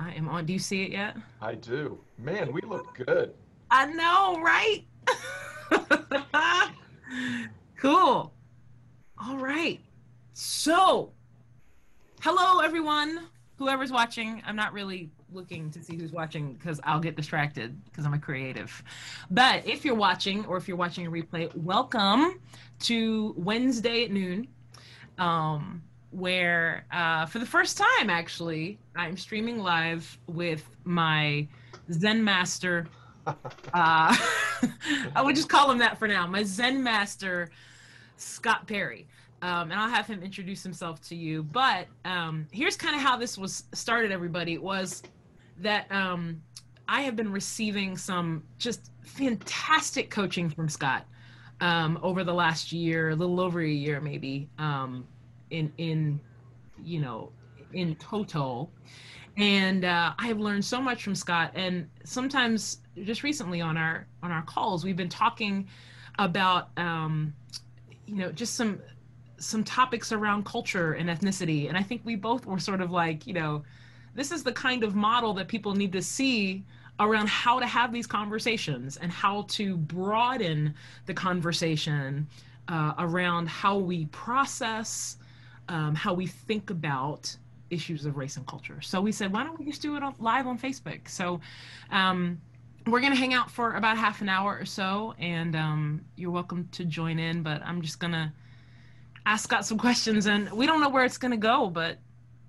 I am on. Do you see it yet? I do. Man, we look good. I know, right? cool. All right. So, hello, everyone. Whoever's watching, I'm not really looking to see who's watching because I'll get distracted because I'm a creative. But if you're watching or if you're watching a replay, welcome to Wednesday at noon. Um, where uh, for the first time actually i'm streaming live with my zen master uh, i would just call him that for now my zen master scott perry. Um, and i'll have him introduce himself to you. But um, here's kind of how this was started everybody. Was that um, i have been receiving some just fantastic coaching from scott um, over the last year a little over a year maybe. Um, in in you know in total and uh, i have learned so much from scott. And sometimes just recently on our on our calls we've been talking about um, you know just some some topics around culture and ethnicity. And i think we both were sort of like you know this is the kind of model that people need to see around how to have these conversations and how to broaden the conversation uh, around how we process um, how we think about issues of race and culture. So we said, why don't we just do it live on Facebook? So um, we're going to hang out for about half an hour or so, and um, you're welcome to join in. But I'm just going to ask Scott some questions, and we don't know where it's going to go, but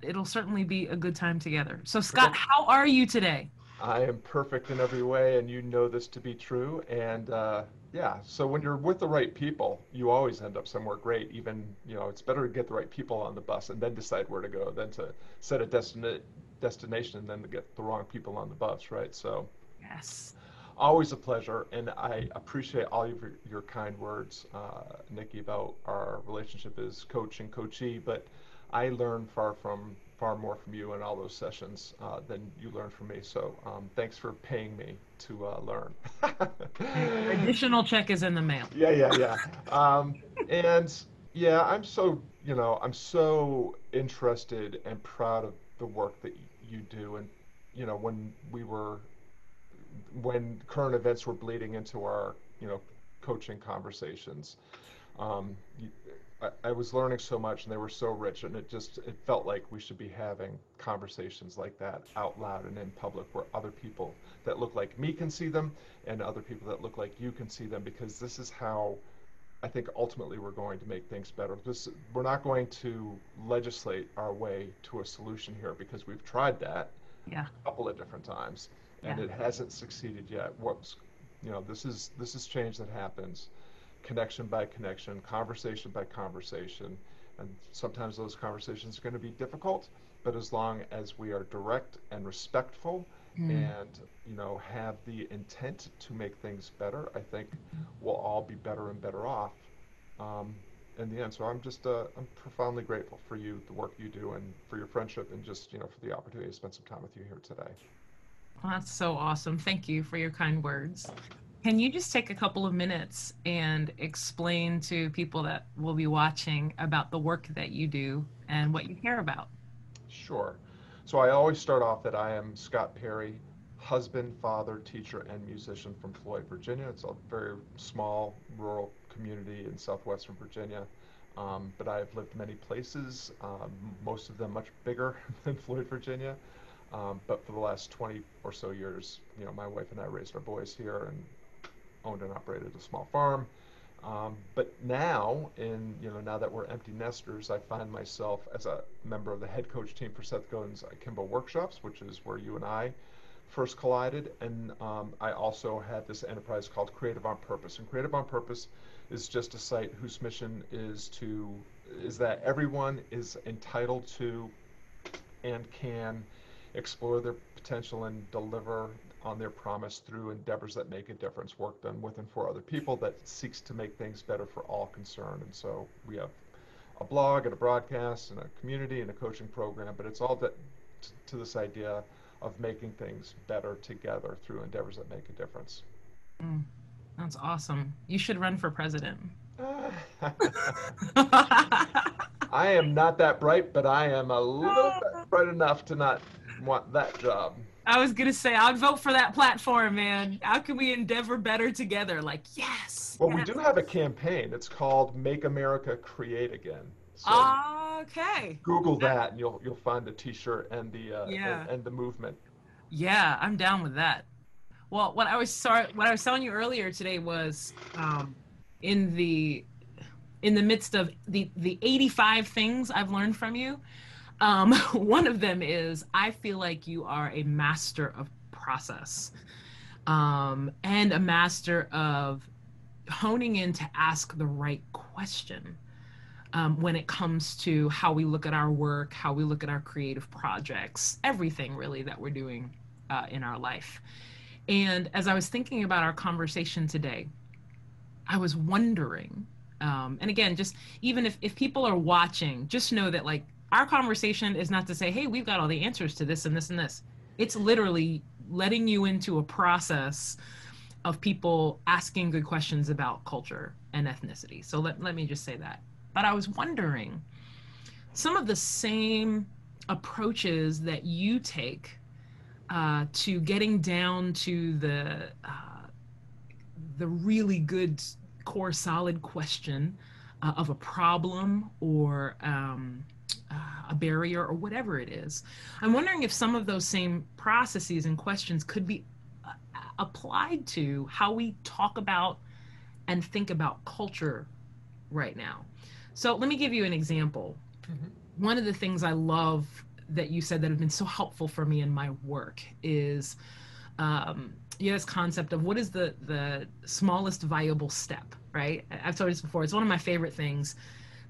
it'll certainly be a good time together. So, Scott, how are you today? I am perfect in every way, and you know this to be true. And uh, yeah, so when you're with the right people, you always end up somewhere great. Even you know, it's better to get the right people on the bus and then decide where to go than to set a destina- destination and then to get the wrong people on the bus, right? So yes, always a pleasure, and I appreciate all of your, your kind words, uh, Nikki, about our relationship as coach and coachee. But I learn far from far more from you in all those sessions uh, than you learned from me. So um, thanks for paying me to uh, learn. Additional check is in the mail. Yeah, yeah, yeah. Um, and yeah, I'm so you know I'm so interested and proud of the work that you do. And you know when we were when current events were bleeding into our you know coaching conversations. Um, I, I was learning so much and they were so rich and it just it felt like we should be having conversations like that out loud and in public where other people that look like me can see them and other people that look like you can see them because this is how I think ultimately we're going to make things better. This, we're not going to legislate our way to a solution here because we've tried that yeah. a couple of different times and yeah. it hasn't succeeded yet. What's you know this is this is change that happens connection by connection, conversation by conversation. And sometimes those conversations are going to be difficult, but as long as we are direct and respectful mm. and you know have the intent to make things better, I think we'll all be better and better off um, in the end. So I'm just uh, I'm profoundly grateful for you, the work you do, and for your friendship, and just you know for the opportunity to spend some time with you here today. Well, that's so awesome. Thank you for your kind words. Can you just take a couple of minutes and explain to people that will be watching about the work that you do and what you care about? Sure. So I always start off that I am Scott Perry, husband, father, teacher, and musician from Floyd, Virginia. It's a very small rural community in southwestern Virginia. Um, but I've lived many places, um, most of them much bigger than Floyd, Virginia. Um, but for the last 20 or so years, you know, my wife and I raised our boys here and owned and operated a small farm. Um, but now, in you know, now that we're empty nesters, I find myself as a member of the head coach team for Seth Godin's Akimbo workshops, which is where you and I first collided. And um, I also have this enterprise called Creative on Purpose. And Creative on Purpose is just a site whose mission is to is that everyone is entitled to and can explore their potential and deliver on their promise through endeavors that make a difference, work done with and for other people that seeks to make things better for all concerned. And so we have a blog and a broadcast and a community and a coaching program, but it's all that to this idea of making things better together through endeavors that make a difference. Mm, that's awesome. You should run for president. I am not that bright, but I am a little bit bright enough to not want that job. I was gonna say I'd vote for that platform, man. How can we endeavor better together? Like, yes. Well, yes. we do have a campaign. It's called "Make America Create Again." So okay. Google that, and you'll you'll find the T-shirt and the uh, yeah. and, and the movement. Yeah, I'm down with that. Well, what I was sorry, what I was telling you earlier today was, um, in the in the midst of the the 85 things I've learned from you, um, one of them is I feel like you are a master of process, um, and a master of honing in to ask the right question. Um, when it comes to how we look at our work, how we look at our creative projects, everything really that we're doing uh, in our life. And as I was thinking about our conversation today, I was wondering, um, and again, just even if, if people are watching, just know that like our conversation is not to say, hey, we've got all the answers to this and this and this. It's literally letting you into a process of people asking good questions about culture and ethnicity. So let, let me just say that. But I was wondering some of the same approaches that you take uh, to getting down to the uh, the really good core solid question uh, of a problem or um, uh, a barrier or whatever it is. I'm wondering if some of those same processes and questions could be uh, applied to how we talk about and think about culture right now. So let me give you an example. Mm-hmm. One of the things I love that you said that have been so helpful for me in my work is um, you know, this concept of what is the the smallest viable step, right? I've told you this before. It's one of my favorite things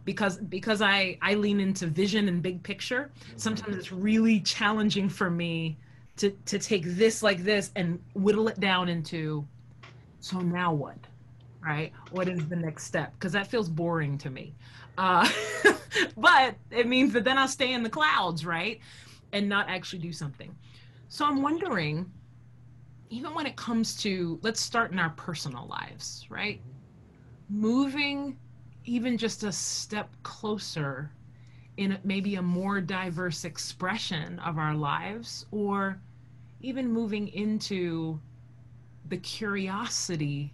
because because I I lean into vision and big picture. Sometimes it's really challenging for me to to take this like this and whittle it down into so now what, right? What is the next step? Because that feels boring to me. Uh, but it means that then I'll stay in the clouds, right? And not actually do something. So I'm wondering, even when it comes to, let's start in our personal lives, right? Moving even just a step closer in maybe a more diverse expression of our lives, or even moving into the curiosity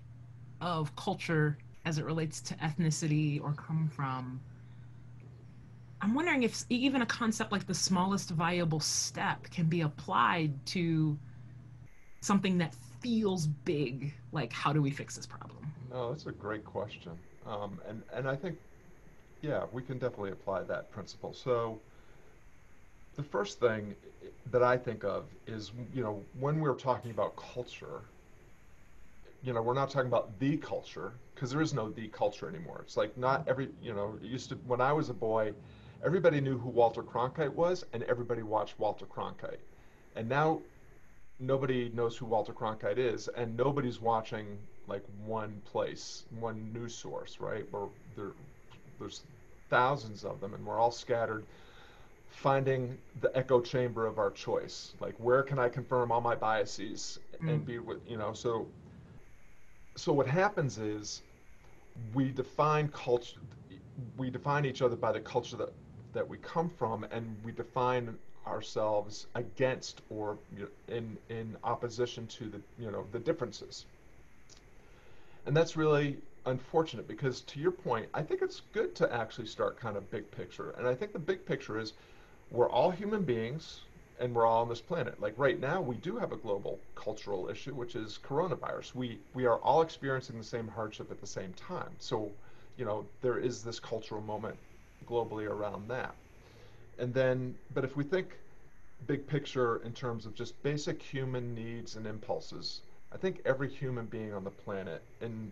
of culture as it relates to ethnicity or come from. I'm wondering if even a concept like the smallest viable step can be applied to something that feels big, like how do we fix this problem? No, that's a great question. Um, and, and I think, yeah, we can definitely apply that principle. So the first thing that I think of is, you know, when we're talking about culture, you know, we're not talking about the culture because there is no the culture anymore. It's like not every, you know, it used to, when I was a boy, everybody knew who Walter Cronkite was and everybody watched Walter Cronkite. And now nobody knows who Walter Cronkite is and nobody's watching like one place, one news source, right? Where there, there's thousands of them and we're all scattered finding the echo chamber of our choice. Like where can I confirm all my biases mm. and be with, you know, so so what happens is we define culture we define each other by the culture that that we come from and we define ourselves against or you know, in in opposition to the you know the differences and that's really unfortunate because to your point i think it's good to actually start kind of big picture and i think the big picture is we're all human beings and we're all on this planet. Like right now, we do have a global cultural issue, which is coronavirus. We we are all experiencing the same hardship at the same time. So, you know, there is this cultural moment globally around that. And then, but if we think big picture in terms of just basic human needs and impulses, I think every human being on the planet, in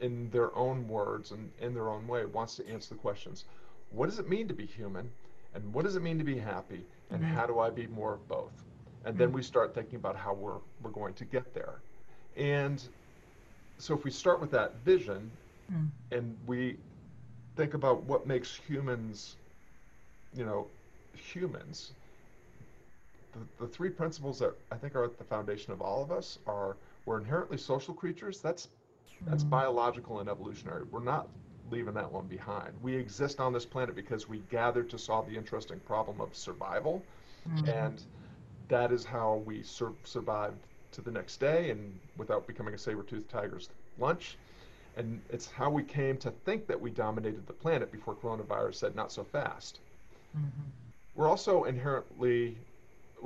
in their own words and in their own way, wants to answer the questions: What does it mean to be human? And what does it mean to be happy? and mm-hmm. how do I be more of both? And mm-hmm. then we start thinking about how we're we're going to get there. And so if we start with that vision mm. and we think about what makes humans, you know, humans, the, the three principles that I think are at the foundation of all of us are we're inherently social creatures. That's that's mm. biological and evolutionary. We're not leaving that one behind. We exist on this planet because we gathered to solve the interesting problem of survival, mm-hmm. and that is how we sur- survived to the next day and without becoming a saber-toothed tiger's lunch. And it's how we came to think that we dominated the planet before coronavirus said not so fast. Mm-hmm. We're also inherently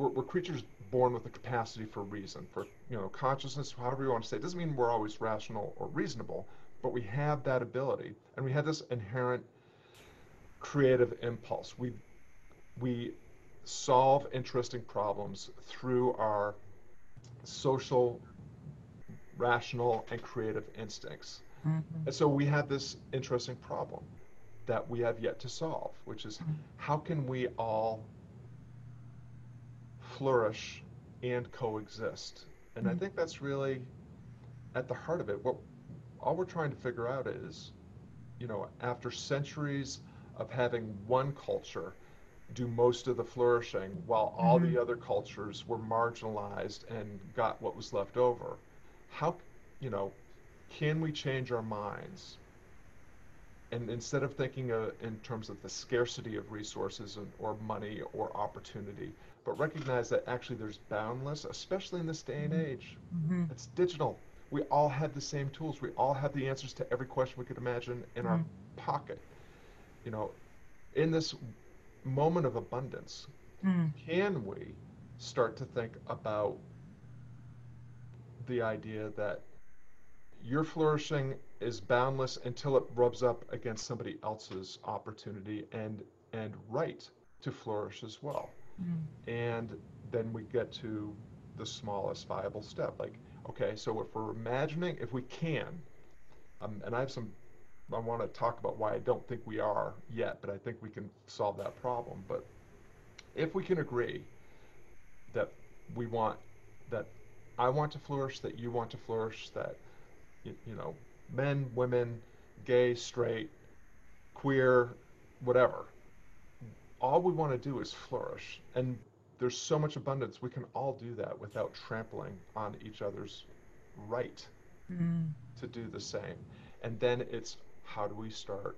we're, we're, creatures born with the capacity for reason, for you know consciousness, however you want to say. It doesn't mean we're always rational or reasonable, but we have that ability, and we have this inherent creative impulse. We we solve interesting problems through our social, rational, and creative instincts. Mm-hmm. And so we have this interesting problem that we have yet to solve, which is mm-hmm. how can we all flourish and coexist? And mm-hmm. I think that's really at the heart of it. What all we're trying to figure out is, you know, after centuries of having one culture do most of the flourishing while all mm-hmm. the other cultures were marginalized and got what was left over. How, you know, can we change our minds? And instead of thinking uh, in terms of the scarcity of resources and, or money or opportunity, but recognize that actually there's boundless, especially in this day and mm-hmm. age. Mm-hmm. It's digital. We all have the same tools. We all have the answers to every question we could imagine in mm-hmm. our pocket. You know, in this moment of abundance, mm. can we start to think about the idea that your flourishing is boundless until it rubs up against somebody else's opportunity and and right to flourish as well. And then we get to the smallest viable step. Like, okay, so if we're imagining, if we can, um, and I have some I want to talk about why I don't think we are yet, but I think we can solve that problem. But if we can agree that we want, that I want to flourish, that you want to flourish, that, you, you know, men, women, gay, straight, queer, whatever, all we want to do is flourish. And there's so much abundance. We can all do that without trampling on each other's right mm. to do the same. And then it's how do we start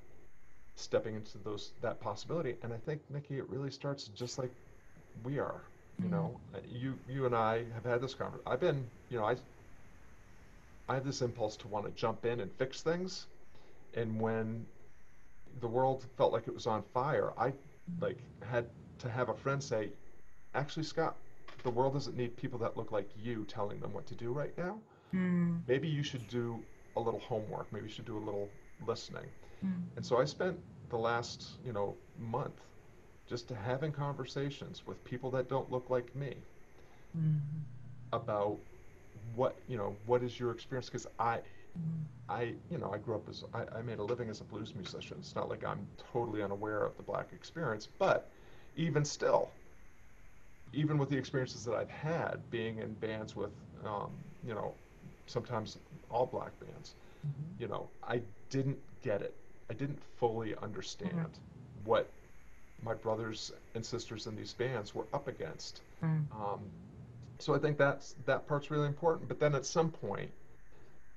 stepping into those that possibility? And I think Nikki, it really starts just like we are. You mm-hmm. know, uh, you you and I have had this conversation. I've been, you know, I I have this impulse to want to jump in and fix things, and when the world felt like it was on fire, I like had to have a friend say, "Actually, Scott, the world doesn't need people that look like you telling them what to do right now. Mm. Maybe you should do a little homework. Maybe you should do a little listening. Mm. And so I spent the last, you know, month just having conversations with people that don't look like me mm. about what, you know, what is your experience? Because I. I, you know, I grew up as, I, I made a living as a blues musician. It's not like I'm totally unaware of the black experience, but even still, even with the experiences that I've had being in bands with, um, you know, sometimes all black bands, mm-hmm. you know, I didn't get it. I didn't fully understand mm-hmm. what my brothers and sisters in these bands were up against. Mm. Um, so I think that's that part's really important. But then at some point,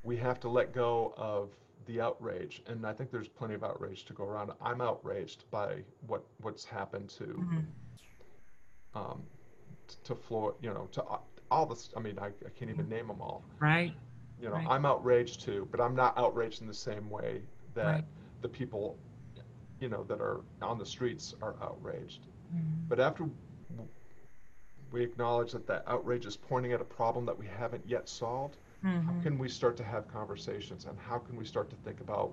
we have to let go of the outrage, and I think there's plenty of outrage to go around. I'm outraged by what what's happened to mm-hmm. um, to Floyd, you know, to all this. I mean, I, I can't even name them all. Right. You know, right. I'm outraged too, but I'm not outraged in the same way that right. the people, you know, that are on the streets are outraged. Mm-hmm. But after we acknowledge that that outrage is pointing at a problem that we haven't yet solved, mm-hmm. how can we start to have conversations and how can we start to think about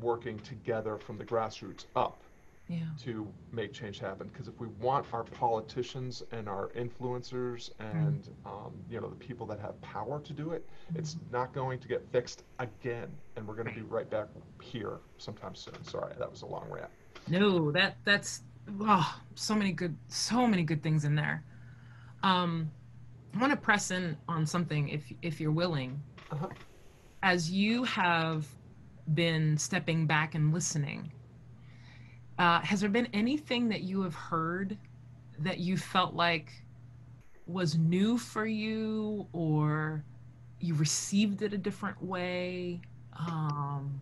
working together from the grassroots up yeah. to make change happen. Because if we want our politicians and our influencers and mm. um, you know the people that have power to do it, mm. it's not going to get fixed again, and we're going to be right back here sometime soon. Sorry, that was a long rant. No, that that's oh, so many good so many good things in there. Um, I want to press in on something if if you're willing. Uh-huh. As you have been stepping back and listening uh, has there been anything that you have heard that you felt like was new for you or you received it a different way? Um,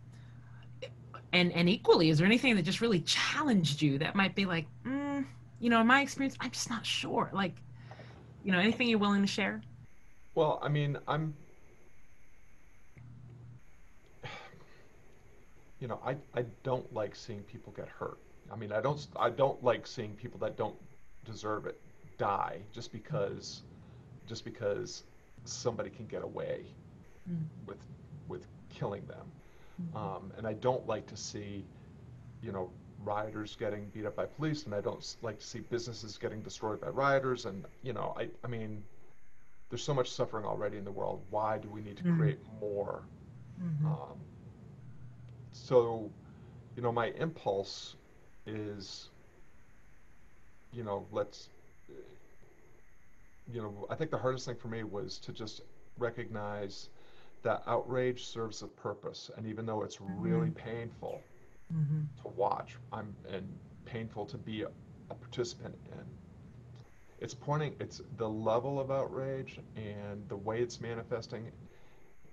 and and equally, is there anything that just really challenged you that might be like, mm, you know, in my experience, I'm just not sure. Like, you know, anything you're willing to share? Well, I mean, I'm, you know, I, I don't like seeing people get hurt. I mean, I don't I don't like seeing people that don't deserve it die just because just because somebody can get away Mm. with with killing them. Mhm. Um, and I don't like to see, you know, rioters getting beat up by police, and I don't like to see businesses getting destroyed by rioters. And you know, I I mean, there's so much suffering already in the world. Why do we need to Mhm. create more? Mhm. Um, so, you know, my impulse is, you know, let's, you know, I think the hardest thing for me was to just recognize that outrage serves a purpose. And even though it's really painful Mhm. to watch, I'm, and painful to be a, a participant in, it's pointing, it's the level of outrage and the way it's manifesting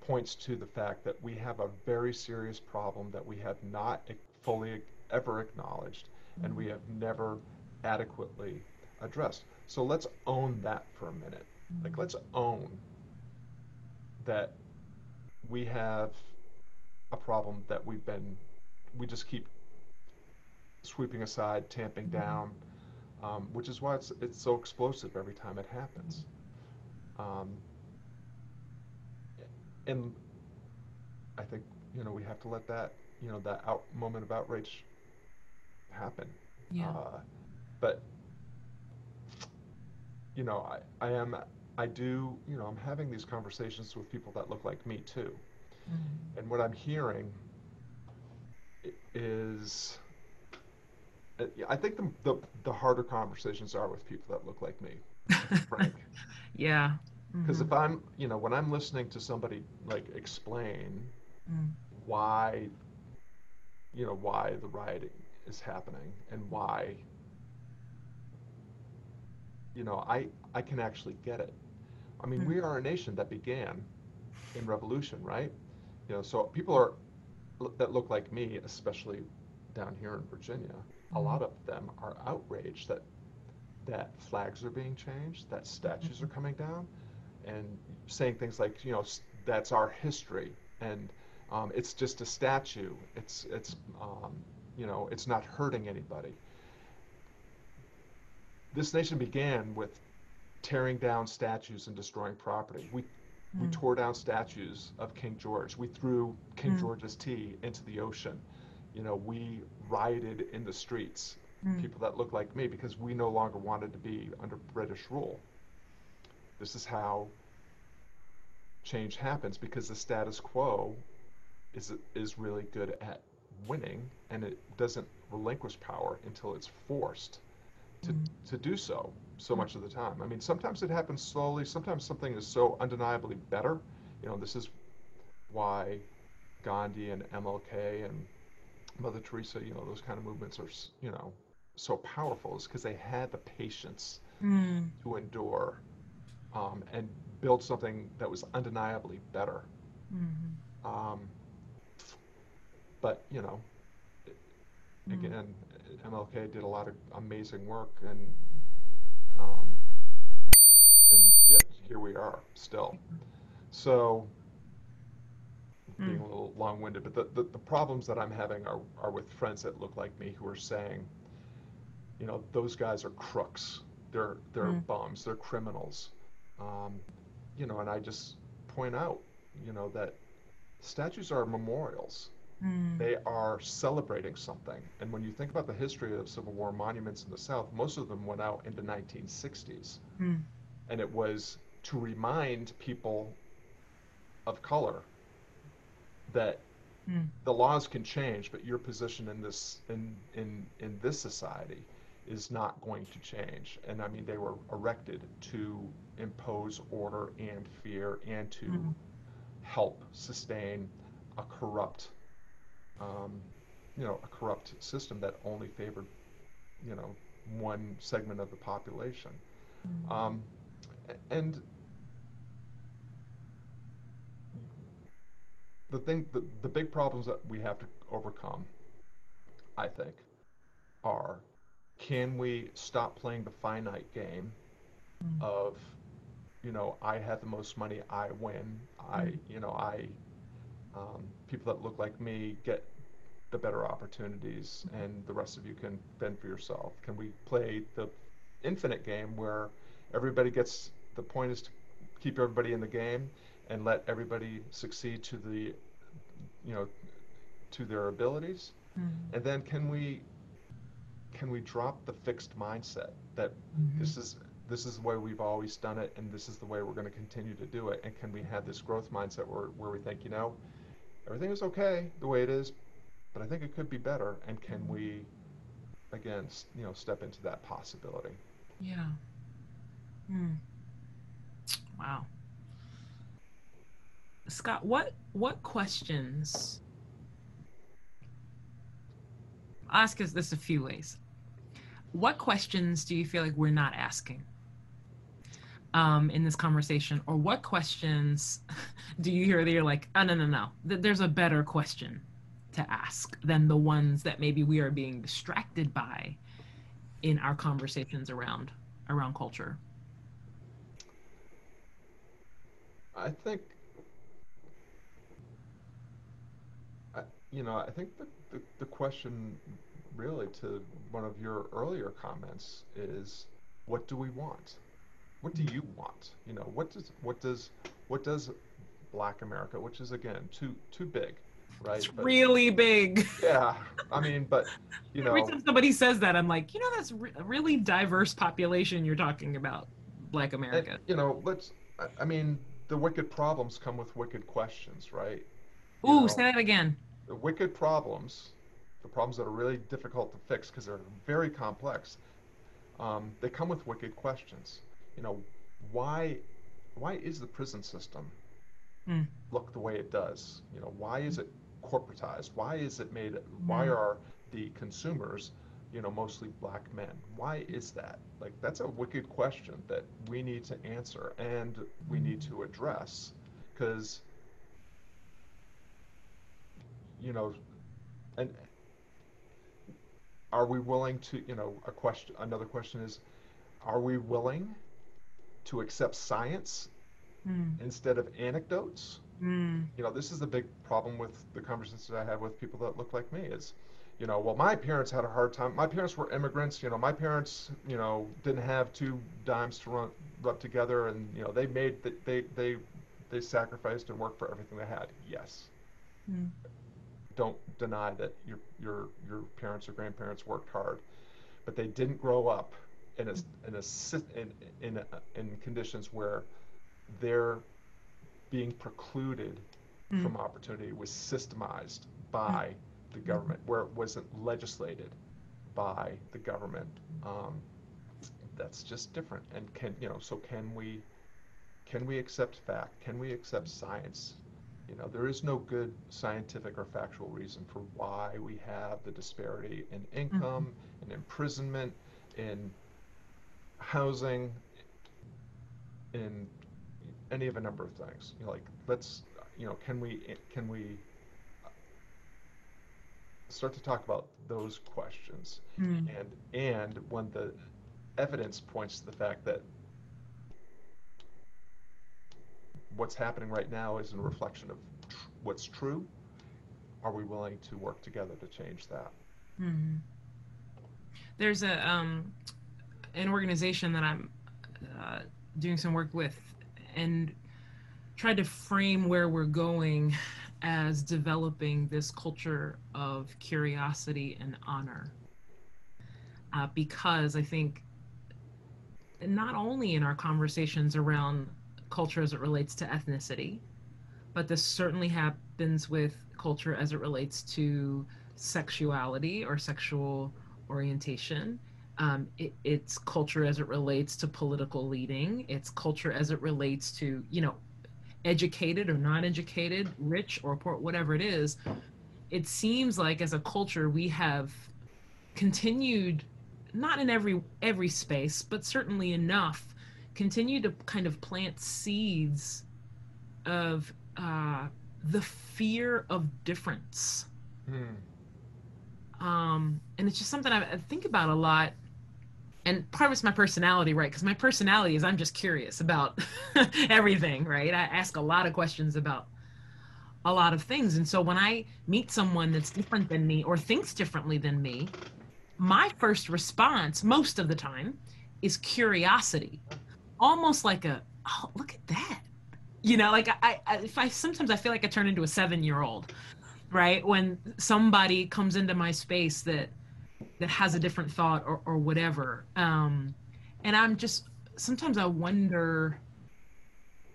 points to the fact that we have a very serious problem that we have not fully ever acknowledged and we have never adequately addressed. So let's own that for a minute. Like, let's own that we have a problem that we've been, we just keep sweeping aside, tamping down, um, which is why it's, it's so explosive every time it happens. Um, and I think you know we have to let that you know that out moment of outrage happen. Yeah. Uh, but you know, I, I am I do you know I'm having these conversations with people that look like me too, Mhm. and what I'm hearing is. uh, yeah, I think the, the the harder conversations are with people that look like me, Frank. yeah. Because Mhm. if I'm, you know, when I'm listening to somebody like explain Mm. why, you know, why the rioting is happening and why, you know, I I can actually get it. I mean, Mm. we are a nation that began in revolution, right? You know, so people are that look like me, especially down here in Virginia. A Mhm. lot of them are outraged that that flags are being changed, that statues are coming down, and saying things like, you know, that's our history, and um, it's just a statue. It's it's um, you know, it's not hurting anybody. This nation began with tearing down statues and destroying property. We we Mm. tore down statues of King George. We threw King Mm. George's tea into the ocean. You know, we rioted in the streets Mm. people that look like me because we no longer wanted to be under British rule. This is how change happens because the status quo is is really good at winning and it doesn't relinquish power until it's forced to, Mm. to do so so much of the time. I mean, sometimes it happens slowly, sometimes something is so undeniably better. You know, this is why Gandhi and MLK and Mother Teresa, you know, those kind of movements are, you know, so powerful is because they had the patience Mm. to endure um, and build something that was undeniably better. Mhm. Um, but you know, Mm. again, MLK did a lot of amazing work, and and yet here we are still. So, being Mm. a little long-winded, but the, the, the problems that I'm having are, are with friends that look like me who are saying, you know, those guys are crooks. They're they're Mm. bums. They're criminals. Um, you know, and I just point out, you know, that statues are memorials. Mm. They are celebrating something. And when you think about the history of Civil War monuments in the South, most of them went out in the 1960s. Mm. And it was to remind people of color that Mm. the laws can change, but your position in this in in in this society is not going to change. And I mean, they were erected to impose order and fear and to Mm. help sustain a corrupt, um, you know, a corrupt system that only favored, you know, one segment of the population. Mm. Um, and the thing, the, the big problems that we have to overcome I think, are can we stop playing the finite game Mm. of, you know, I have the most money, I win. I, Mm. you know, I, um, people that look like me get the better opportunities, and the rest of you can fend for yourself. Can we play the infinite game where everybody gets the point is to keep everybody in the game and let everybody succeed to the, you know, to their abilities? Mhm. And then can we can we drop the fixed mindset that Mhm. this is this is the way we've always done it and this is the way we're going to continue to do it and can we have this growth mindset where, where we think you know everything is okay the way it is but i think it could be better and can we again you know step into that possibility Yeah. Hmm. Wow. Scott, what what questions? I'll ask us this a few ways. What questions do you feel like we're not asking um, in this conversation, or what questions do you hear that you're like, oh no no no, Th- there's a better question to ask than the ones that maybe we are being distracted by in our conversations around around culture. I think I, you know i think the, the, the question really to one of your earlier comments is what do we want what do you want you know what does what does what does black america which is again too too big right It's But- really big. yeah i mean but you know Every time somebody says that, I'm like, you know, that's re- a really diverse population you're talking about, Black and, America. you know let's I mean the wicked problems come with wicked questions right You Ooh, know, say that again. the wicked problems the problems that are really difficult to fix because they're very complex um, they come with wicked questions you know why why is the prison system Hmm. look the way it does you know why is it corporatized why is it made why Hmm. are the consumers you know mostly black men. Why is that? Like that's a wicked question that we need to answer and we need to address because you know and are we willing to you know a question another question is are we willing to accept science Mm, instead of anecdotes? Mm, you know this is the big problem with the conversations i have with people that look like me is you know well my parents had a hard time. My parents were immigrants you know my parents you know didn't have two dimes to run rub together and you know they made the, they they they sacrificed and worked for everything they had. Yes. Mm, don't deny that your your your parents or grandparents worked hard, but they didn't grow up in a in a in in a, in conditions where they're being precluded Mm. from opportunity was systemized by the government, where it wasn't legislated by the government. Um, that's just different. And can you know? So can we? Can we accept fact? Can we accept science? You know, there is no good scientific or factual reason for why we have the disparity in income, in imprisonment, in housing, in any of a number of things. You know, like let's, you know, can we can we start to talk about those questions? mm. And and when the evidence points to the fact that what's happening right now is a reflection of tr- what's true, are we willing to work together to change that? Mhm. There's a um, an organization that I'm uh, doing some work with, and tried to frame where we're going as developing this culture of curiosity and honor. Uh, because I think not only in our conversations around culture as it relates to ethnicity, but this certainly happens with culture as it relates to sexuality or sexual orientation. Um, it, it's culture as it relates to political leading. It's culture as it relates to, you know, educated or non educated, rich or poor, whatever it is. It seems like as a culture, we have continued, not in every every space, but certainly enough, continue to kind of plant seeds of uh, the fear of difference Hmm. Um, and it's just something I think about a lot. And part of it's my personality, right? Because my personality is I'm just curious about everything, right? I ask a lot of questions about a lot of things. And so when I meet someone that's different than me or thinks differently than me, my first response most of the time is curiosity, almost like a, oh, look at that. You know, like I, I if I sometimes I feel like I turn into a seven year old, right? When somebody comes into my space that that has a different thought or, or whatever. Um, and I'm just sometimes I wonder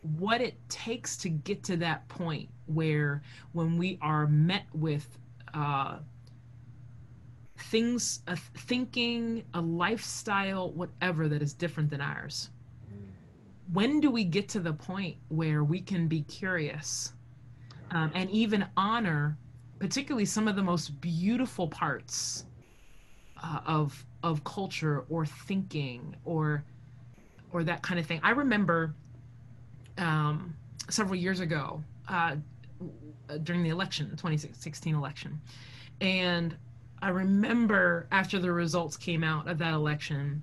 what it takes to get to that point where when we are met with uh, things, a thinking, a lifestyle, whatever that is different than ours. When do we get to the point where we can be curious um, and even honor, particularly some of the most beautiful parts uh, of of culture or thinking or or that kind of thing? I remember um, several years ago uh, during the election, the 2016 election, and I remember after the results came out of that election,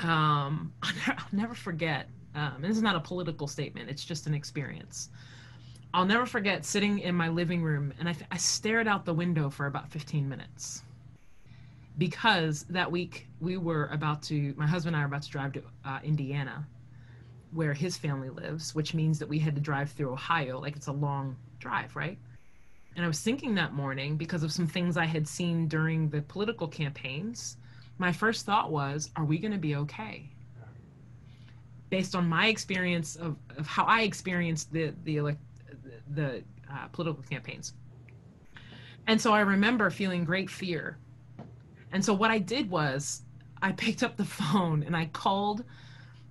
um, I'll never forget. Um, and this is not a political statement; it's just an experience. I'll never forget sitting in my living room and I, I stared out the window for about 15 minutes because that week we were about to, my husband and I were about to drive to uh, Indiana, where his family lives, which means that we had to drive through Ohio. Like it's a long drive, right? And I was thinking that morning because of some things I had seen during the political campaigns. My first thought was, are we going to be okay? Based on my experience of, of how I experienced the the elect, the uh, political campaigns. And so I remember feeling great fear. And so what I did was I picked up the phone and I called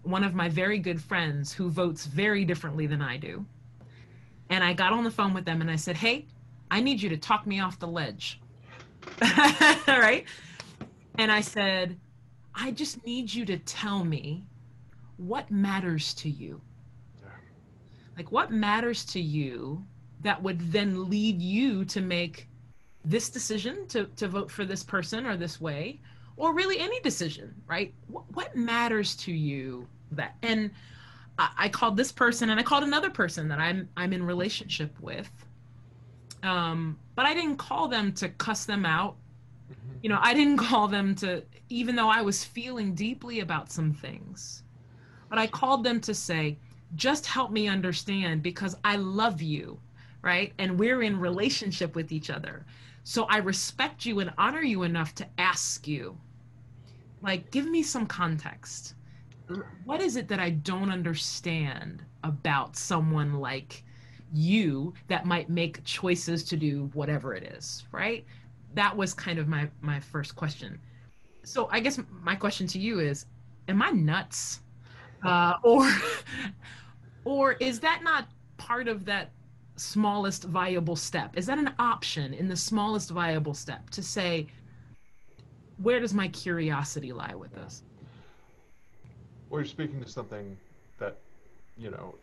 one of my very good friends who votes very differently than I do. And I got on the phone with them and I said, Hey, I need you to talk me off the ledge. All right. And I said, I just need you to tell me what matters to you. Like, what matters to you that would then lead you to make this decision to, to vote for this person or this way, or really any decision, right? What, what matters to you that? And I, I called this person and I called another person that I'm I'm in relationship with um, but I didn't call them to cuss them out. Mm-hmm. You know, I didn't call them to, even though I was feeling deeply about some things, but I called them to say, just help me understand because I love you, right? And we're in relationship with each other. So I respect you and honor you enough to ask you, like, give me some context. What is it that I don't understand about someone like you that might make choices to do whatever it is right? That was kind of my my first question. So i guess my question to you is am i nuts? Uh, or or is that not part of that smallest viable step is that an option in the smallest viable step to say where does my curiosity lie with this well you're speaking to something that you know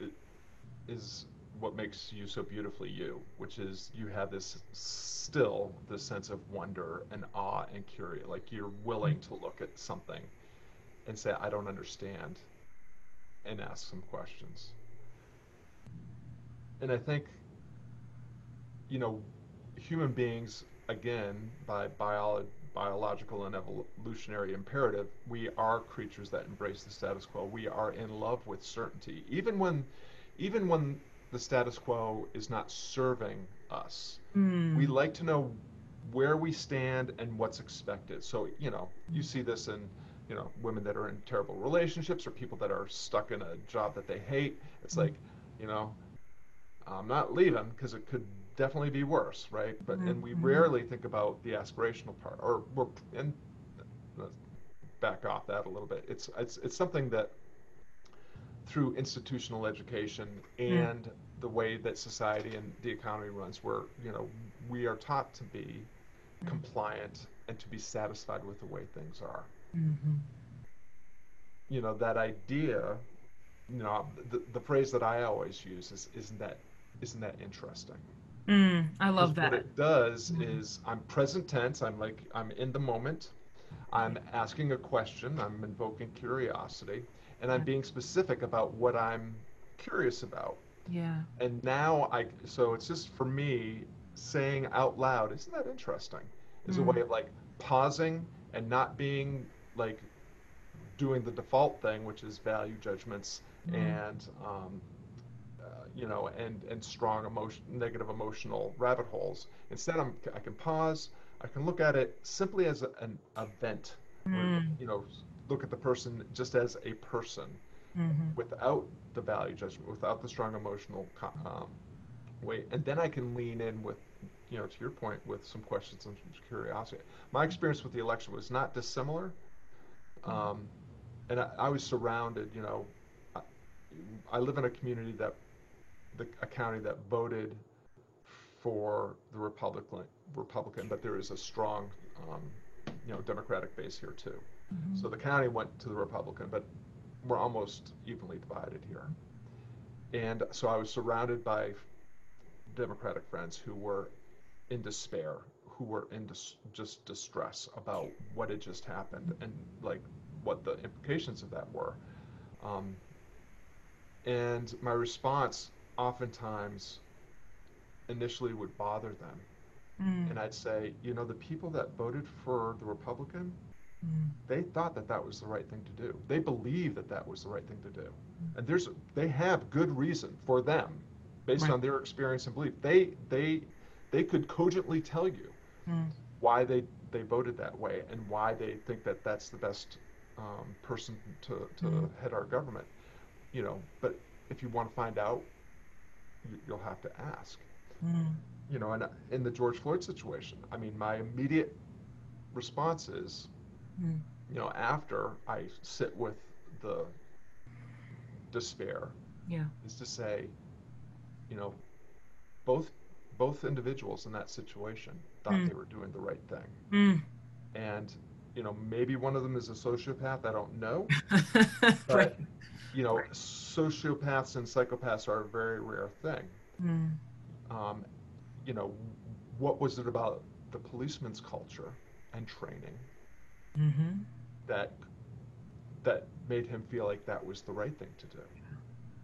is what makes you so beautifully you, which is you have this still this sense of wonder and awe and curious, like you're willing to look at something and say, I don't understand, and ask some questions. And I think, you know, human beings, again, by biolo- biological and evolutionary imperative, we are creatures that embrace the status quo. We are in love with certainty, even when, even when the status quo is not serving us. Mm. We like to know where we stand and what's expected. So, you know, you see this in, you know, women that are in terrible relationships or people that are stuck in a job that they hate. It's like, you know, I'm not leaving because it could definitely be worse, right? But mm-hmm. and we mm-hmm. rarely think about the aspirational part, or we're and let's back off that a little bit. It's it's it's something that through institutional education hmm. and mm. the way that society and the economy runs, where you know we are taught to be mm. compliant and to be satisfied with the way things are. Mm-hmm. You know that idea. You know the, the phrase that I always use is isn't that isn't that interesting? Mm, I love that. What it does is I'm present tense. I'm like I'm in the moment. I'm asking a question. I'm invoking curiosity, and I'm being specific about what I'm curious about. Yeah. And now I so it's just for me saying out loud, isn't that interesting? Is a Mm. way of like pausing and not being like doing the default thing, which is value judgments Mm. and um, you know and and strong emotion, negative emotional rabbit holes. Instead, I'm I can pause. I can look at it simply as a, an event. Or, Mm. you know, look at the person just as a person Mhm. without the value judgment, without the strong emotional um, weight, and then I can lean in with, you know, to your point, with some questions and some curiosity. My experience with the election was not dissimilar, um, and I, I was surrounded. You know, I, I live in a community that, the, a county that voted for the Republican, Republican, but there is a strong, um, you know, Democratic base here too. Mhm. So the county went to the Republican, but we're almost evenly divided here. And so I was surrounded by Democratic friends who were in despair, who were in dis- just distress about what had just happened and like what the implications of that were. Um, and my response oftentimes initially would bother them. Mm. And I'd say, you know, the people that voted for the Republican, Mm. they thought that that was the right thing to do. They believed that that was the right thing to do. And there's they have good reason for them based Right. on their experience and belief. They they they could cogently tell you Mm. why they they voted that way and why they think that that's the best um, person to to Mm. head our government. You know, but if you want to find out, you'll have to ask. Mm. You know, and uh, in the George Floyd situation, I mean, my immediate response is, Mm. you know, after I sit with the despair, Yeah. is to say, you know, both both individuals in that situation thought Mm. they were doing the right thing, Mm. and you know, maybe one of them is a sociopath. I don't know, right. but you know, Right. sociopaths and psychopaths are a very rare thing. Mm. Um, you know, what was it about the policeman's culture and training Mm-hmm. that that made him feel like that was the right thing to do.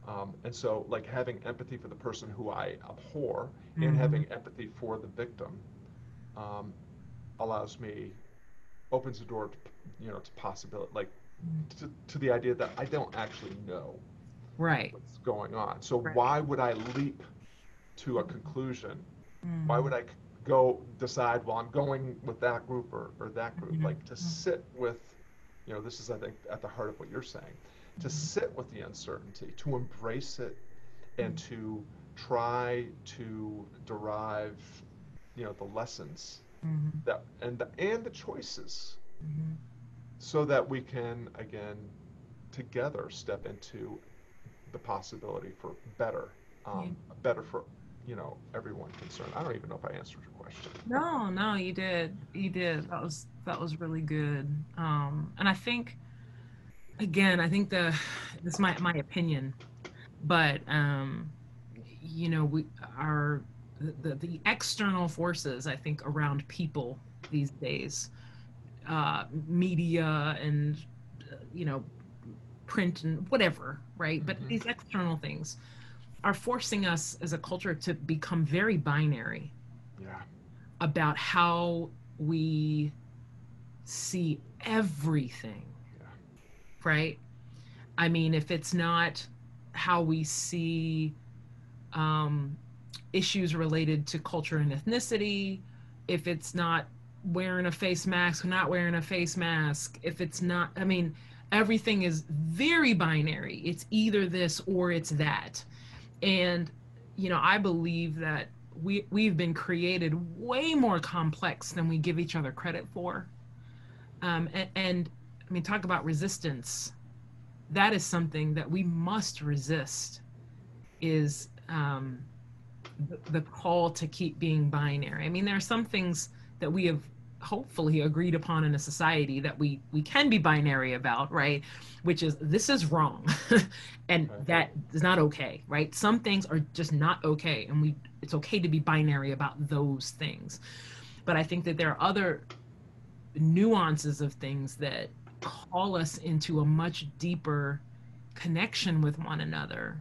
Um, and so, like having empathy for the person who I abhor and Mhm. having empathy for the victim um, allows me opens the door to you know to possibility like to, to the idea that I don't actually know Right. what's going on. So Right. why would I leap to a conclusion? Why Mm. would I go decide, well, I'm going with that group or, or that group? Mhm. Like to Mhm. sit with, you know, this is, I think, at the heart of what you're saying, to Mhm. sit with the uncertainty, to embrace it, and Mhm. to try to derive, you know, the lessons Mhm. that and the, and the choices, Mhm. So that we can again together step into the possibility for better, um, better for you know everyone concerned. I don't even know if I answered your question. No, no, you did. You did. That was that was really good. Um, and I think, again, I think the this is my my opinion, but um, you know, we are the, the external forces. I think around people these days, uh, media and uh, you know, print and whatever, right? But Mhm. these external things are forcing us as a culture to become very binary Yeah. about how we see everything, Yeah. right? I mean, if it's not how we see um, issues related to culture and ethnicity, if it's not wearing a face mask or not wearing a face mask, if it's not, I mean, everything is very binary. It's either this or it's that. And, you know, I believe that we, we've been created way more complex than we give each other credit for. Um, and, and I mean, talk about resistance. That is something that we must resist. Is um, the, the call to keep being binary. I mean, there are some things that we have hopefully agreed upon in a society that we we can be binary about, right? Which is this is wrong, and Right. that is not okay, right? Some things are just not okay, and we it's okay to be binary about those things but i think that there are other nuances of things that call us into a much deeper connection with one another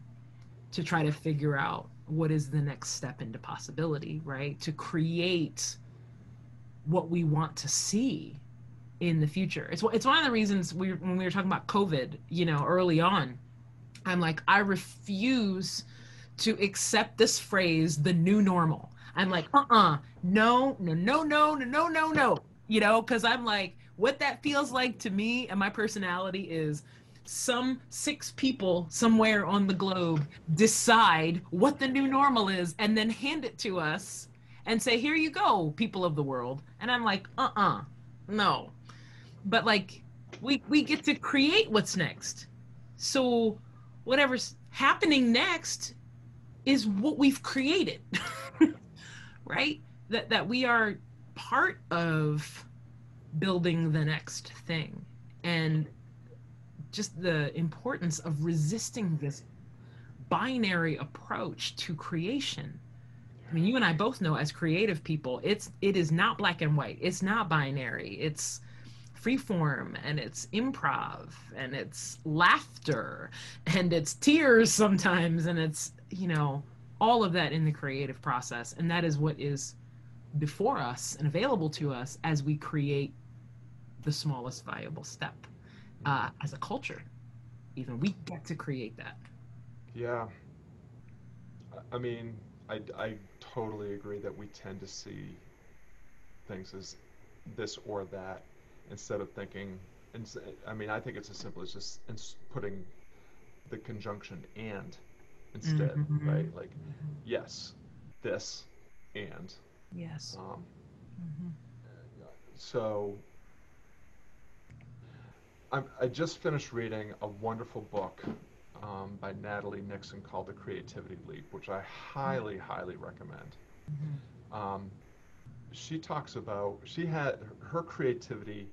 to try to figure out what is the next step into possibility right to create what we want to see in the future. It's it's one of the reasons we when we were talking about COVID, you know, early on, I'm like I refuse to accept this phrase the new normal. I'm like, "Uh-uh. No, no, no, no, no, no, no." You know, cuz I'm like what that feels like to me and my personality is some six people somewhere on the globe decide what the new normal is and then hand it to us and say, here you go, people of the world. And I'm like, uh-uh, no, but like we we get to create what's next. So whatever's happening next is what we've created right? That that we are part of building the next thing. And just the importance of resisting this binary approach to creation mean you and i both know as creative people it's it is not black and white. It's not binary. It's freeform and it's improv and it's laughter and it's tears sometimes and it's you know all of that in the creative process. And that is what is before us and available to us as we create the smallest viable step uh, as a culture. Even we get to create that. Yeah. I mean I, I totally agree that we tend to see things as this or that instead of thinking, And I mean, I think it's as simple as just putting the conjunction and instead, mm-hmm. right? Like, yes, this and. Yes. Um, mm-hmm. So, I'm, I just finished reading a wonderful book um, by Natalie Nixon called The Creativity Leap, which I highly, highly recommend. Mm-hmm. Um, she talks about she had her creativity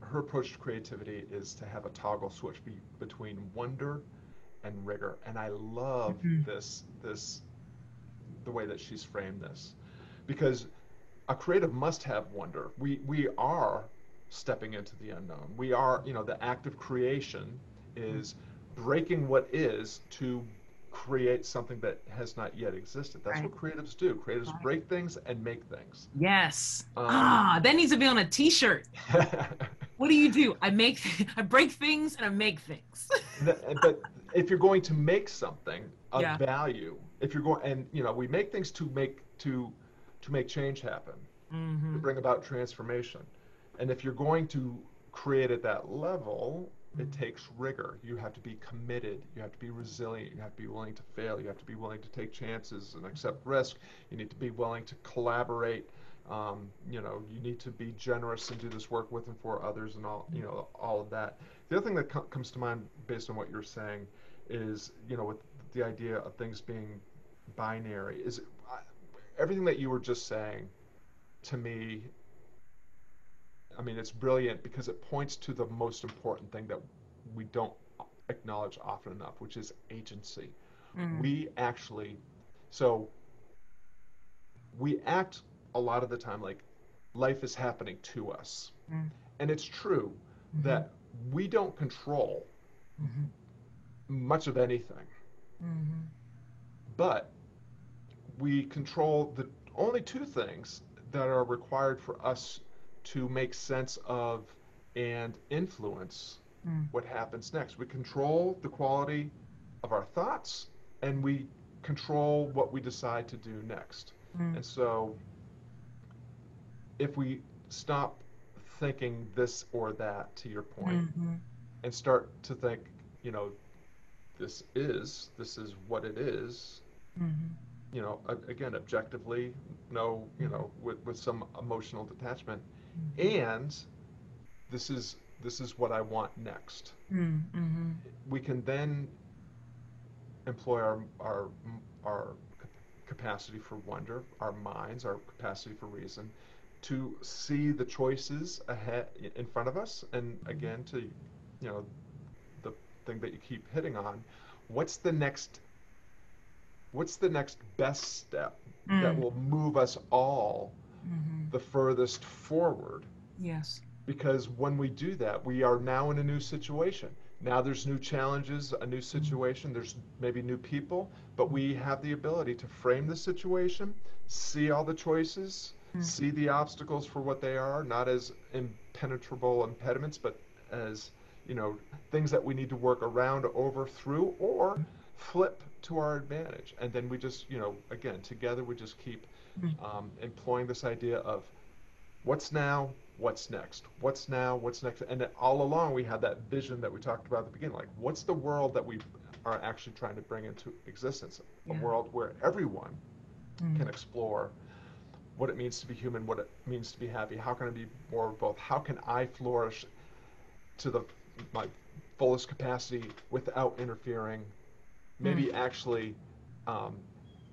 her approach to creativity is to have a toggle switch be, between wonder and rigor and i love mm-hmm. this this the way that she's framed this because a creative must have wonder we we are stepping into the unknown we are you know the act of creation is breaking what is to create something that has not yet existed. That's right. what creatives do. Creatives right. break things and make things. Yes. Um, ah, that needs to be on a T-shirt. what do you do? I make, I break things and I make things. but if you're going to make something of yeah. value, if you're going, and you know, we make things to make to to make change happen, mm-hmm. to bring about transformation, and if you're going to create at that level, it takes rigor. You have to be committed. You have to be resilient. You have to be willing to fail. You have to be willing to take chances and accept risk. You need to be willing to collaborate. Um, you know, you need to be generous and do this work with and for others, and all you know, all of that. The other thing that co- comes to mind, based on what you're saying, is you know, with the idea of things being binary, is uh, everything that you were just saying to me I mean, it's brilliant because it points to the most important thing that we don't acknowledge often enough, which is agency. Mm. We actually, so we act a lot of the time like life is happening to us. Mm. And it's true mm-hmm. that we don't control mm-hmm. much of anything. Mm-hmm. But we control the only two things that are required for us to make sense of and influence mm. what happens next. We control the quality of our thoughts and we control what we decide to do next. Mm. And so if we stop thinking this or that, to your point, mm-hmm. and start to think, you know, this is, this is what it is, mm-hmm you know, again, objectively, no, you know, with, with some emotional detachment, and this is this is what I want next. Mm-hmm. We can then employ our our our capacity for wonder, our minds, our capacity for reason, to see the choices ahead in front of us, and again to, you know, the thing that you keep hitting on, what's the next what's the next best step mm. that will move us all mm-hmm. the furthest forward? Yes. Because when we do that, we are now in a new situation. Now there's new challenges, a new mm-hmm. situation, there's maybe new people, but we have the ability to frame the situation, see all the choices, mm-hmm. see the obstacles for what they are, not as impenetrable impediments, but as you know things that we need to work around, over, through, or flip to our advantage. And then we just, you know, again, together we just keep mm-hmm. Um, employing this idea of what's now, what's next, what's now, what's next, and all along we had that vision that we talked about at the beginning, like what's the world that we are actually trying to bring into existence, a yeah. world where everyone mm. can explore what it means to be human, what it means to be happy, how can I be more of both, how can I flourish to the my fullest capacity without interfering, maybe mm. actually um,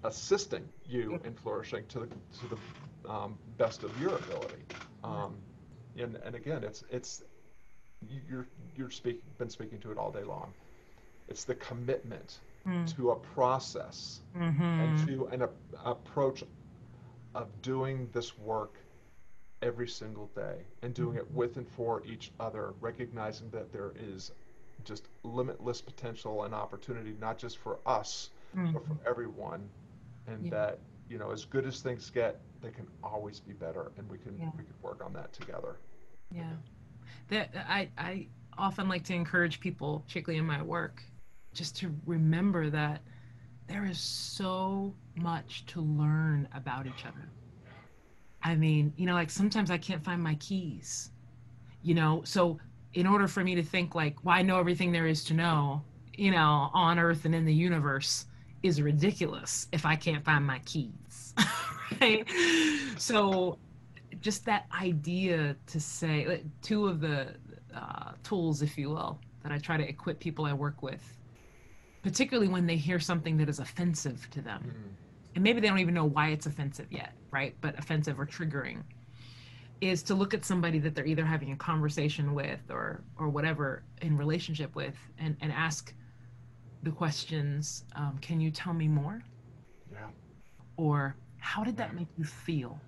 assisting you in flourishing to the to the um, best of your ability. Um, and, and again, it's it's you're you're speaking been speaking to it all day long. It's the commitment mm. to a process mm-hmm. and to an a, approach of doing this work every single day and doing it with and for each other, recognizing that there is just limitless potential and opportunity, not just for us, mm-hmm. but for everyone. And yeah. that, you know, as good as things get, they can always be better and we can yeah. we can work on that together. Yeah. That I I often like to encourage people, particularly in my work, just to remember that there is so much to learn about each other. I mean, you know, like sometimes I can't find my keys, you know, so in order for me to think like, well, I know everything there is to know, you know, on earth and in the universe is ridiculous if I can't find my keys. right? So just that idea to say two of the uh, tools, if you will, that I try to equip people I work with, particularly when they hear something that is offensive to them. Mm and maybe they don't even know why it's offensive yet, right? But offensive or triggering is to look at somebody that they're either having a conversation with or or whatever in relationship with and and ask the questions um, can you tell me more? Yeah. Or how did that make you feel?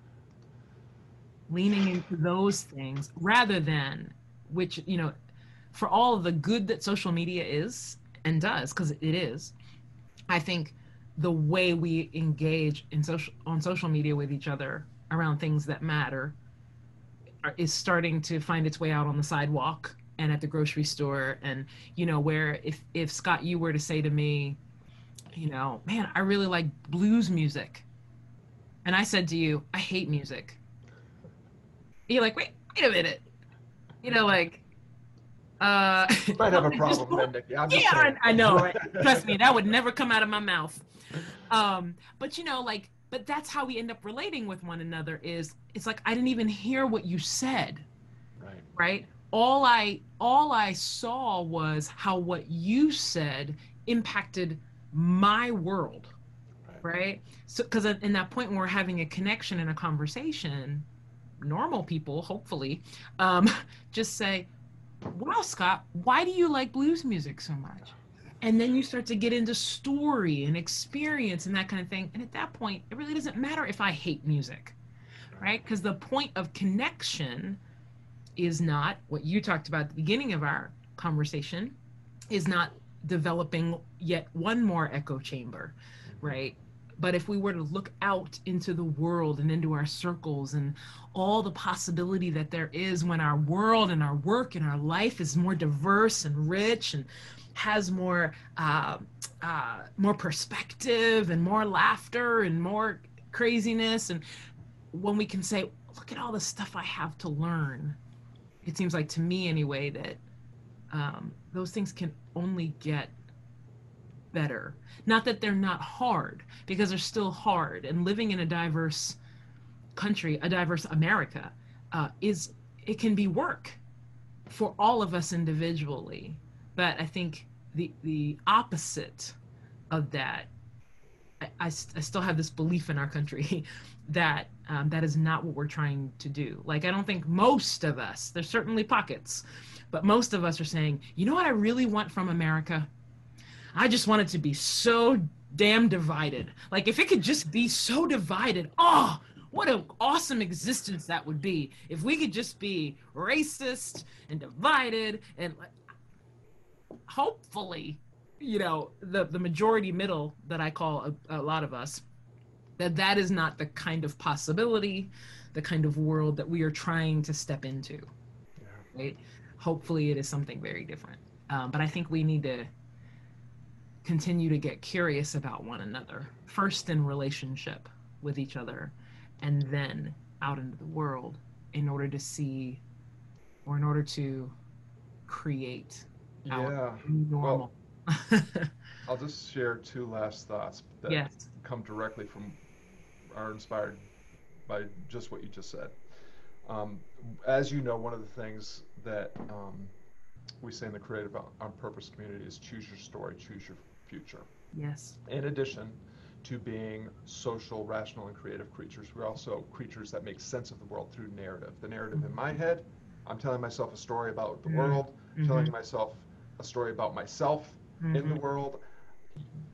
Leaning into those things rather than which you know for all the good that social media is and does because it is i think the way we engage in social on social media with each other around things that matter is starting to find its way out on the sidewalk and at the grocery store and you know where if if Scott you were to say to me you know man I really like blues music and I said to you I hate music. You're like wait wait a minute. You know like uh might have a problem then yeah, yeah I, I, know right? Trust me that would never come out of my mouth. Um but you know like but that's how we end up relating with one another is it's like i didn't even hear what you said. Right. Right all i all i saw was how what you said impacted my world right, right? so because in that point when we're having a connection and a conversation normal people hopefully um just say wow scott why do you like blues music so much? And then you start to get into story and experience and that kind of thing. And at that point it really doesn't matter if i hate music right? Because the point of connection is not what you talked about at the beginning of our conversation is not developing yet one more echo chamber right? But if we were to look out into the world and into our circles and all the possibility that there is when our world and our work and our life is more diverse and rich and has more uh, uh, more perspective and more laughter and more craziness and when we can say look at all the stuff i have to learn it seems like to me anyway that um, those things can only get better. Not that they're not hard because they're still hard and living in a diverse country a diverse america uh, is it can be work for all of us individually. But i think the the opposite of that I, I, I, still have this belief in our country that um, that is not what we're trying to do. Like i don't think most of us there's certainly pockets but most of us are saying you know what i really want from america? I just want it to be so damn divided. Like if it could just be so divided, oh, what an awesome existence that would be. If we could just be racist and divided and hopefully you know the the majority middle that i call a, a, lot of us that that is not the kind of possibility the kind of world that we are trying to step into yeah. right hopefully it is something very different um, but i think we need to continue to get curious about one another first in relationship with each other and then out into the world in order to see or in order to create yeah. normal. Well, I'll just share two last thoughts that yes. come directly from are inspired by just what you just said. Um, as you know, one of the things that um, we say in the Creative on Purpose community is choose your story, choose your future. Yes. In addition to being social, rational, and creative creatures, we're also creatures that make sense of the world through narrative. The narrative in my head, I'm telling myself a story about the world, mm-hmm. telling myself a story about myself mm-hmm. in the mm-hmm. world.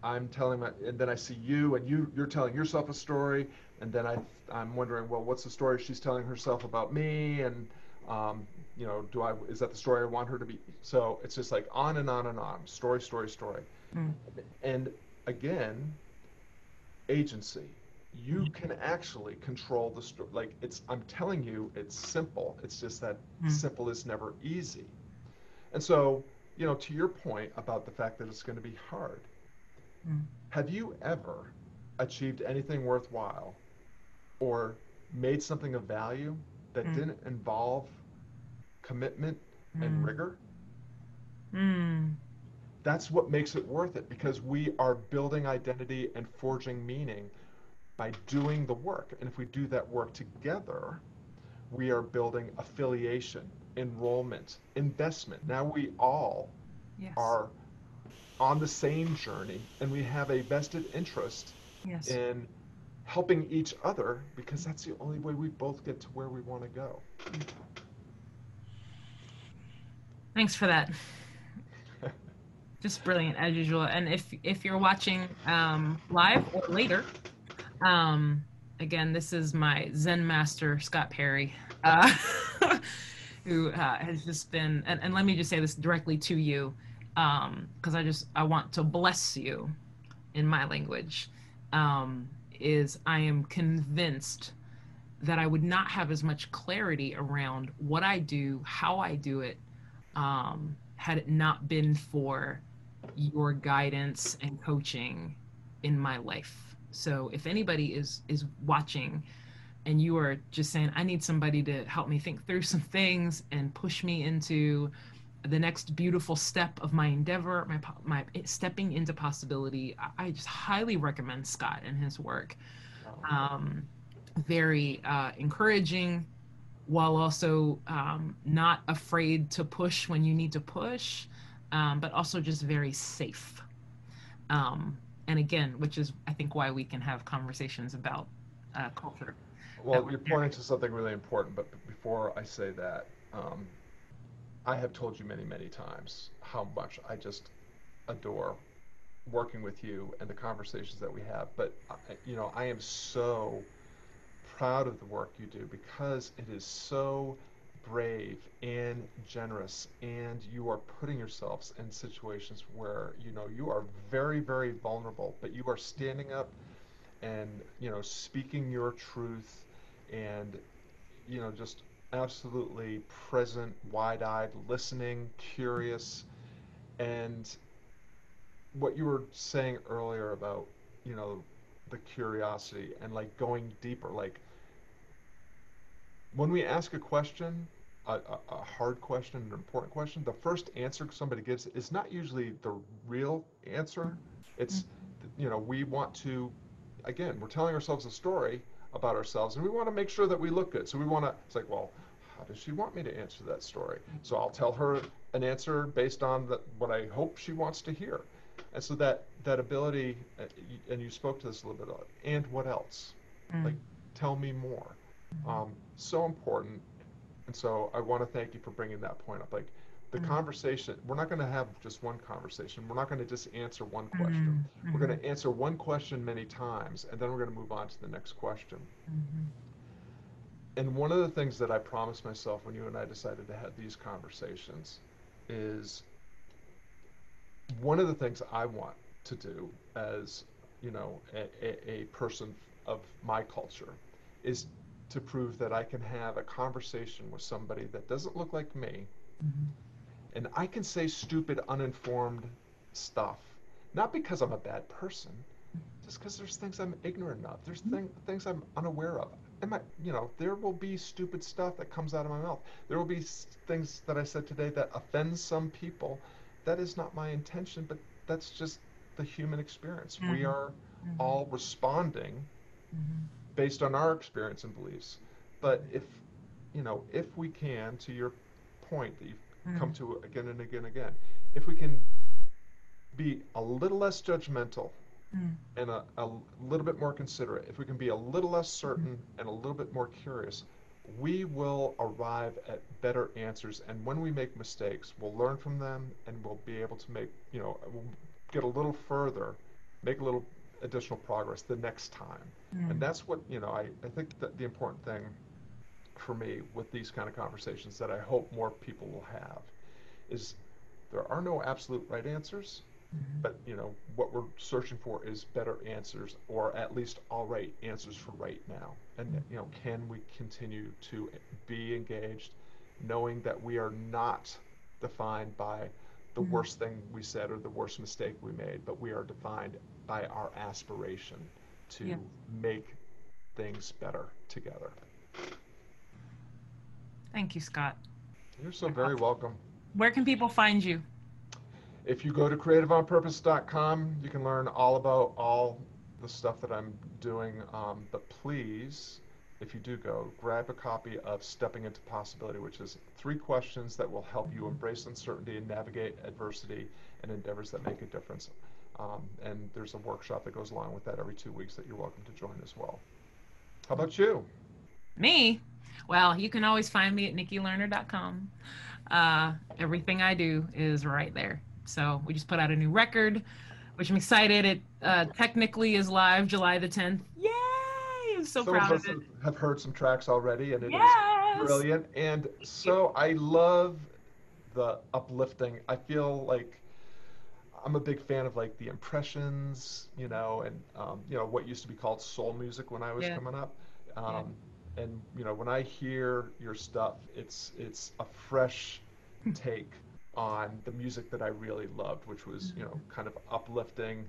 I'm telling my, and then I see you, and you you're telling yourself a story, and then I I'm wondering, well, what's the story she's telling herself about me, and um, you know, do I is that the story I want her to be? So it's just like on and on and on, story, story, story, mm. and again, agency. You mm. can actually control the story. Like it's, I'm telling you, it's simple. It's just that mm. simple is never easy, and so you know, to your point about the fact that it's going to be hard, mm. have you ever achieved anything worthwhile or made something of value that mm. didn't involve commitment mm. and rigor? Hmm. That's what makes it worth it because we are building identity and forging meaning by doing the work. And if we do that work together, we are building affiliation enrollment, investment. Now we all yes. are on the same journey and we have a vested interest yes. in helping each other because that's the only way we both get to where we want to go. Thanks for that. Just brilliant as usual. And if if you're watching um, live or later, um, again, this is my Zen master Scott Perry. Uh, who uh, has just been, and, and let me just say this directly to you, because um, I just I want to bless you in my language. Um, is I am convinced that I would not have as much clarity around what I do, how I do it, um, had it not been for your guidance and coaching in my life. So if anybody is is watching and you are just saying, I need somebody to help me think through some things and push me into the next beautiful step of my endeavor, my my stepping into possibility, I just highly recommend Scott and his work. Um, very uh, encouraging, while also um, not afraid to push when you need to push, um, but also just very safe. Um, and again, which is I think why we can have conversations about uh, culture well, you're pointing to something really important, but before I say that, um, I have told you many, many times how much I just adore working with you and the conversations that we have. But, you know, I am so proud of the work you do because it is so brave and generous and you are putting yourselves in situations where you know you are very very vulnerable but you are standing up and you know speaking your truth and you know just absolutely present, wide-eyed, listening, curious, and what you were saying earlier about you know the curiosity and like going deeper like when we ask a question a, a, hard question an important question the first answer somebody gives is not usually the real answer it's mm-hmm. you know we want to again we're telling ourselves a story about ourselves, and we want to make sure that we look good. So we want to. It's like, well, how does she want me to answer that story? So I'll tell her an answer based on the, what I hope she wants to hear. And so that that ability, uh, and you spoke to this a little bit. And what else? Mm. Like, tell me more. Um, so important. And so I want to thank you for bringing that point up. Like, the Mhm. conversation, we're not going to have just one conversation. We're not going to just answer one question. Mhm, We're going to answer one question many times, and then we're going to move on to the next question. mhm, And one of the things that I promised myself when you and I decided to have these conversations is one of the things I want to do as, you know, a, a, a person of my culture is to prove that I can have a conversation with somebody that doesn't look like me mhm. And I can say stupid, uninformed stuff, not because I'm a bad person, just because there's things I'm ignorant of. There's thing, things I'm unaware of. And my, you know, there will be stupid stuff that comes out of my mouth. There will be things that I said today that offend some people. That is not my intention, but that's just the human experience. We Mhm. are Mhm. all responding Mhm. based on our experience and beliefs. But if, you know, if we can, to your point that you've come Mhm. to again and again and again, if we can be a little less judgmental Mm. and a, a little bit more considerate, if we can be a little less certain and a little bit more curious, we will arrive at better answers. And when we make mistakes, we'll learn from them and we'll be able to make, you know, we'll get a little further, make a little additional progress the next time. Mm. And that's what, you know, I, I think that the important thing for me with these kind of conversations that I hope more people will have is there are no absolute right answers, Mhm. but, you know, what we're searching for is better answers or at least all right answers for right now. And, you know, can we continue to be engaged knowing that we are not defined by the Mhm. worst thing we said or the worst mistake we made, but we are defined by our aspiration to Yeah. make things better together. Thank you, Scott. You're so very welcome. Where can people find you? If you go to creativeonpurpose.com, you can learn all about all the stuff that I'm doing. Um, but please, if you do go, grab a copy of Stepping into Possibility, which is three questions that will help you embrace uncertainty and navigate adversity and endeavors that make a difference. Um, and there's a workshop that goes along with that every two weeks that you're welcome to join as well. How about you? Me? Well, you can always find me at nikkilerner.com. Uh, everything I do is right there. So we just put out a new record, which I'm excited. It uh, technically is live July the 10th. Yay! I'm so Some proud of of it. have heard some tracks already, and it is Yes! brilliant. And so I love the uplifting. I feel like I'm a big fan of like the impressions, you know, and um, you know what used to be called soul music when I was Yeah. coming up. Um, And you know, when I hear your stuff, it's it's a fresh take on the music that I really loved, which was you know kind of uplifting.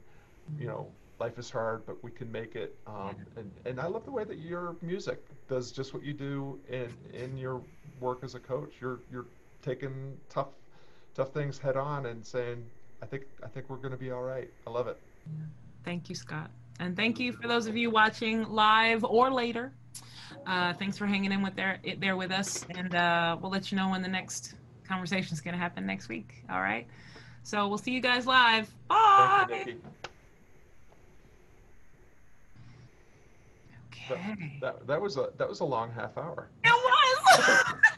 You know, life is hard, but we can make it. Um, and and I love the way that your music does just what you do in in your work as a coach. You're you're taking tough tough things head on and saying, I think I think we're going to be all right. I love it. Thank you, Scott. And thank you for those of you watching live or later. Uh, thanks for hanging in with there, it there with us. And uh, we'll let you know when the next conversation is going to happen next week. All right. So we'll see you guys live. Bye. You. Okay. That that was a that was a long half hour. It was.